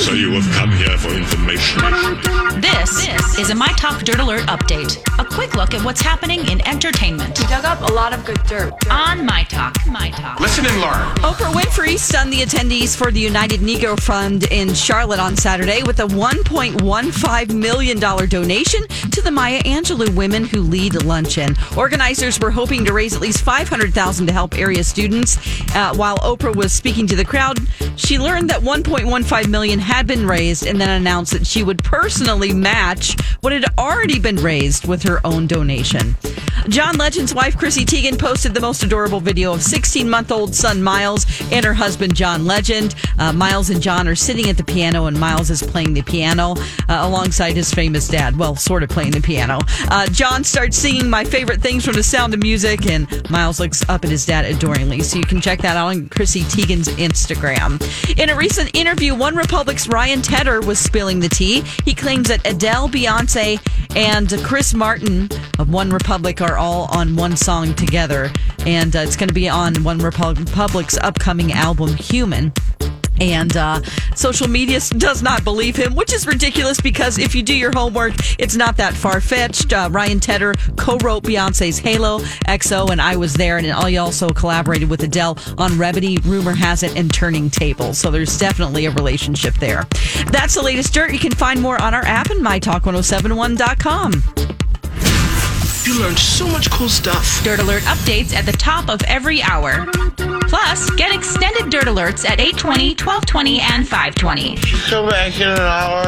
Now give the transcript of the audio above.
So you have come here for information. This, is a My Talk Dirt Alert update. A quick look at what's happening in entertainment We dug up a lot of good dirt. on My Talk. My Talk. Listen and learn. Oprah Winfrey stunned the attendees for the United Negro Fund in Charlotte on Saturday with a $1.15 million donation to the Maya Angelou Women Who Lead Luncheon. Organizers were hoping to raise at least 500,000 to help area students. Uh, while Oprah was speaking to the crowd, she learned that 1.15 million had been raised and then announced that she would personally match what had already been raised with her own donation. John Legend's wife, Chrissy Teigen, posted the most adorable video of 16 month old son Miles and her husband, John Legend. Uh, Miles and John are sitting at the piano, and Miles is playing the piano uh, alongside his famous dad. Well, sort of playing the piano. Uh, John starts singing my favorite things from the sound of music, and Miles looks up at his dad adoringly. So you can check that out on Chrissy Teigen's Instagram. In a recent interview, One Republic's Ryan Tedder was spilling the tea. He claims that Adele, Beyonce, and Chris Martin of One Republic are all on one song together, and uh, it's going to be on One Republic's upcoming album, Human. And uh, social media does not believe him, which is ridiculous because if you do your homework, it's not that far fetched. Uh, Ryan Tedder co wrote Beyonce's Halo, XO, and I Was There. And he also collaborated with Adele on Remedy, Rumor Has It, and Turning Tables. So there's definitely a relationship there. That's the latest dirt. You can find more on our app and mytalk1071.com. You learned so much cool stuff. Dirt Alert updates at the top of every hour. Plus, get extended Dirt Alerts at 820, 1220, and 520. Come back in an hour.